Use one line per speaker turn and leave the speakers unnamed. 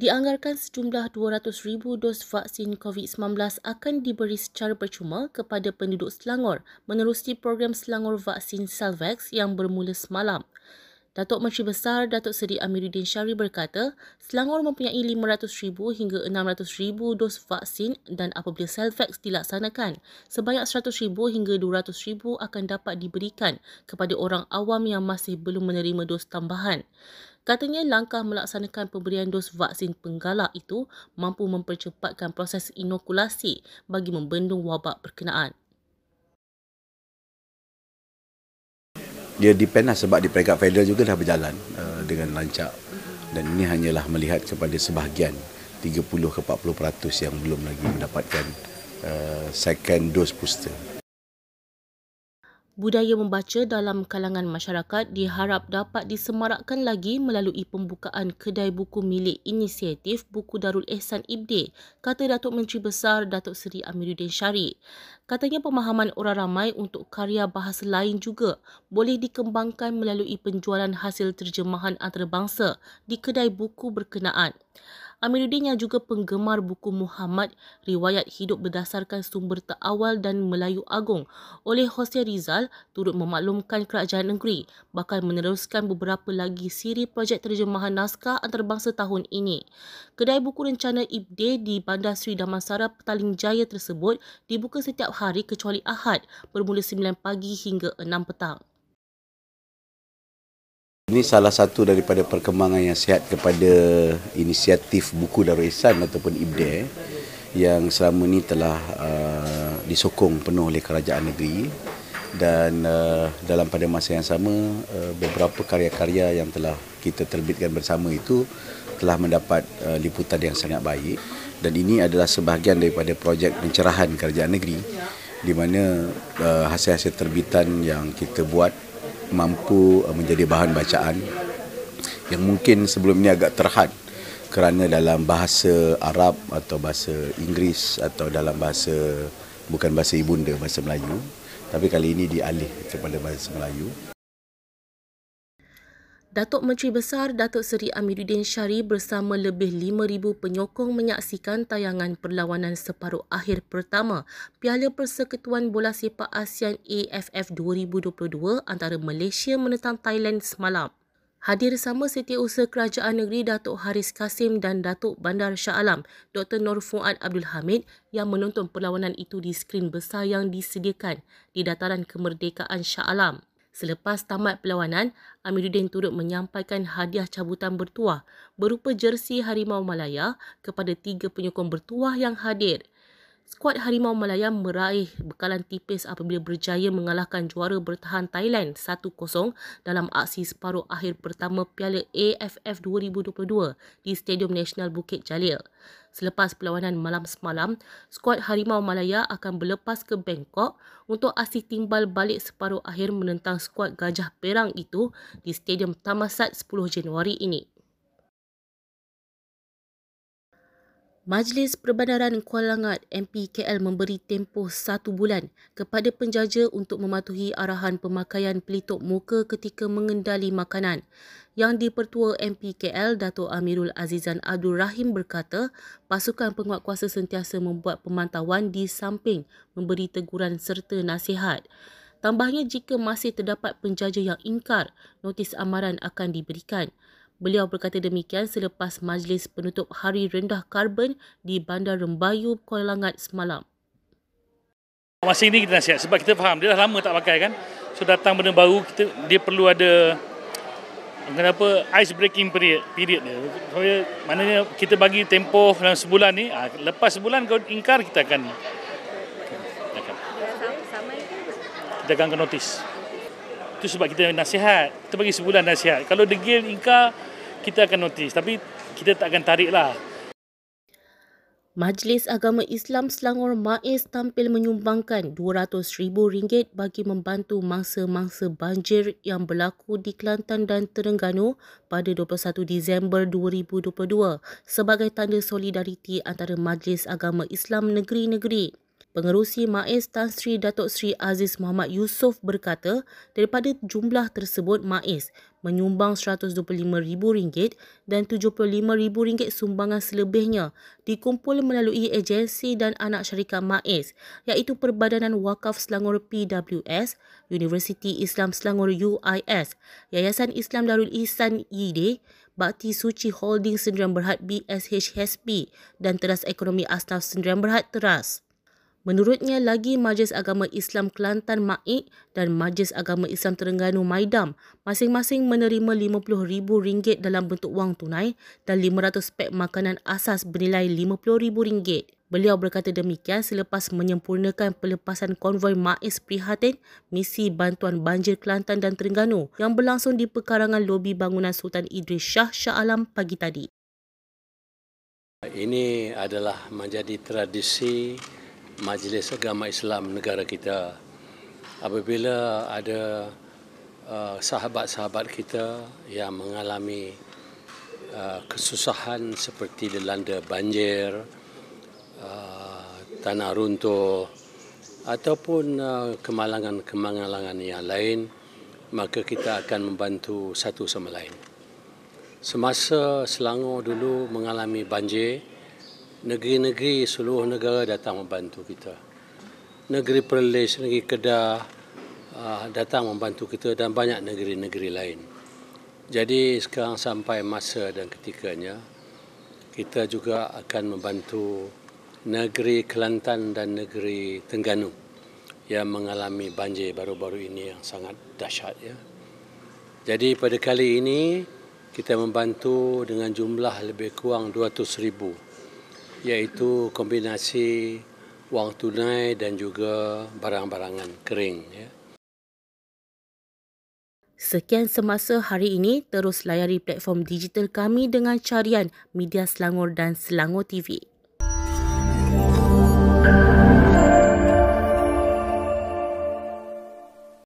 Dianggarkan sejumlah 200,000 dos vaksin COVID-19 akan diberi secara percuma kepada penduduk Selangor menerusi program Selangor Vaksin Selvax yang bermula semalam. Datuk Menteri Besar Datuk Seri Amiruddin Syari berkata, Selangor mempunyai 500,000 hingga 600,000 dos vaksin dan apabila Selvax dilaksanakan, sebanyak 100,000 hingga 200,000 akan dapat diberikan kepada orang awam yang masih belum menerima dos tambahan. Katanya langkah melaksanakan pemberian dos vaksin penggalak itu mampu mempercepatkan proses inokulasi bagi membendung wabak berkenaan.
Dia depend lah sebab di peringkat federal juga dah berjalan uh, dengan lancar. Dan ini hanyalah melihat kepada sebahagian 30 ke 40% yang belum lagi mendapatkan uh, second dose booster
budaya membaca dalam kalangan masyarakat diharap dapat disemarakkan lagi melalui pembukaan kedai buku milik inisiatif Buku Darul Ehsan Ibde, kata Datuk Menteri Besar Datuk Seri Amiruddin Syari. Katanya pemahaman orang ramai untuk karya bahasa lain juga boleh dikembangkan melalui penjualan hasil terjemahan antarabangsa di kedai buku berkenaan. Amiruddin yang juga penggemar buku Muhammad, riwayat hidup berdasarkan sumber terawal dan Melayu Agung oleh Hosea Rizal turut memaklumkan kerajaan negeri bakal meneruskan beberapa lagi siri projek terjemahan naskah antarabangsa tahun ini. Kedai buku rencana Ibde di Bandar Sri Damansara Petaling Jaya tersebut dibuka setiap hari kecuali Ahad bermula 9 pagi hingga 6 petang.
Ini salah satu daripada perkembangan yang sihat kepada inisiatif buku Darul Ihsan ataupun IBDE yang selama ini telah uh, disokong penuh oleh kerajaan negeri dan uh, dalam pada masa yang sama uh, beberapa karya-karya yang telah kita terbitkan bersama itu telah mendapat uh, liputan yang sangat baik. Dan ini adalah sebahagian daripada projek pencerahan kerajaan negeri di mana uh, hasil-hasil terbitan yang kita buat mampu uh, menjadi bahan bacaan yang mungkin sebelum ini agak terhad kerana dalam bahasa Arab atau bahasa Inggeris atau dalam bahasa bukan bahasa ibunda bahasa Melayu tapi kali ini dialih kepada bahasa Melayu
Datuk Menteri Besar Datuk Seri Amiruddin Syari bersama lebih 5,000 penyokong menyaksikan tayangan perlawanan separuh akhir pertama Piala Persekutuan Bola Sepak ASEAN AFF 2022 antara Malaysia menentang Thailand semalam. Hadir sama Setiausaha Kerajaan Negeri Datuk Haris Kasim dan Datuk Bandar Shah Alam Dr. Nur Fuad Abdul Hamid yang menonton perlawanan itu di skrin besar yang disediakan di Dataran Kemerdekaan Shah Alam. Selepas tamat perlawanan, Amiruddin turut menyampaikan hadiah cabutan bertuah berupa jersi Harimau Malaya kepada tiga penyokong bertuah yang hadir. Skuad Harimau Malaya meraih bekalan tipis apabila berjaya mengalahkan juara bertahan Thailand 1-0 dalam aksi separuh akhir pertama Piala AFF 2022 di Stadium Nasional Bukit Jalil. Selepas perlawanan malam semalam, skuad Harimau Malaya akan berlepas ke Bangkok untuk aksi timbal balik separuh akhir menentang skuad Gajah Perang itu di Stadium Tamasat 10 Januari ini. Majlis Perbandaran Kuala Langat MPKL memberi tempoh satu bulan kepada penjaja untuk mematuhi arahan pemakaian pelitup muka ketika mengendali makanan. Yang di-Pertua MPKL Dato' Amirul Azizan Abdul Rahim berkata, pasukan penguatkuasa sentiasa membuat pemantauan di samping memberi teguran serta nasihat. Tambahnya jika masih terdapat penjaja yang ingkar, notis amaran akan diberikan. Beliau berkata demikian selepas majlis penutup Hari Rendah Karbon di Bandar Rembayu, Kuala Langat semalam.
Masa ini kita nasihat sebab kita faham dia dah lama tak pakai kan. So datang benda baru kita dia perlu ada kenapa ice breaking period period dia. So, maknanya kita bagi tempoh dalam sebulan ni, ah, lepas sebulan kau ingkar kita akan akan kita akan notis. Itu sebab kita nasihat. Kita bagi sebulan nasihat. Kalau degil ingkar, kita akan notis tapi kita tak akan tarik lah.
Majlis Agama Islam Selangor MAIS tampil menyumbangkan RM200,000 bagi membantu mangsa-mangsa banjir yang berlaku di Kelantan dan Terengganu pada 21 Disember 2022 sebagai tanda solidariti antara Majlis Agama Islam negeri-negeri. Pengerusi MAIS Tan Sri Datuk Sri Aziz Muhammad Yusof berkata daripada jumlah tersebut MAIS menyumbang RM125,000 dan RM75,000 sumbangan selebihnya dikumpul melalui agensi dan anak syarikat MAIS iaitu Perbadanan Wakaf Selangor PWS, Universiti Islam Selangor UIS, Yayasan Islam Darul Ihsan YIDE, Bakti Suci Holding Sendirian Berhad BSHSB dan Teras Ekonomi Asnaf Sendirian Berhad Teras. Menurutnya lagi Majlis Agama Islam Kelantan MAIK dan Majlis Agama Islam Terengganu Maidam masing-masing menerima RM50,000 dalam bentuk wang tunai dan 500 pek makanan asas bernilai RM50,000. Beliau berkata demikian selepas menyempurnakan pelepasan konvoi MAIS Prihatin misi bantuan banjir Kelantan dan Terengganu yang berlangsung di pekarangan lobi bangunan Sultan Idris Shah Shah Alam pagi tadi.
Ini adalah menjadi tradisi Majlis Agama Islam negara kita apabila ada uh, sahabat-sahabat kita yang mengalami uh, kesusahan seperti dilanda banjir, uh, tanah runtuh ataupun uh, kemalangan-kemalangan yang lain maka kita akan membantu satu sama lain. Semasa Selangor dulu mengalami banjir, negeri-negeri seluruh negara datang membantu kita. Negeri Perlis, negeri Kedah uh, datang membantu kita dan banyak negeri-negeri lain. Jadi sekarang sampai masa dan ketikanya kita juga akan membantu negeri Kelantan dan negeri Tengganu yang mengalami banjir baru-baru ini yang sangat dahsyat ya. Jadi pada kali ini kita membantu dengan jumlah lebih kurang 200 ribu iaitu kombinasi wang tunai dan juga barang-barangan kering. Ya.
Sekian semasa hari ini, terus layari platform digital kami dengan carian Media Selangor dan Selangor TV.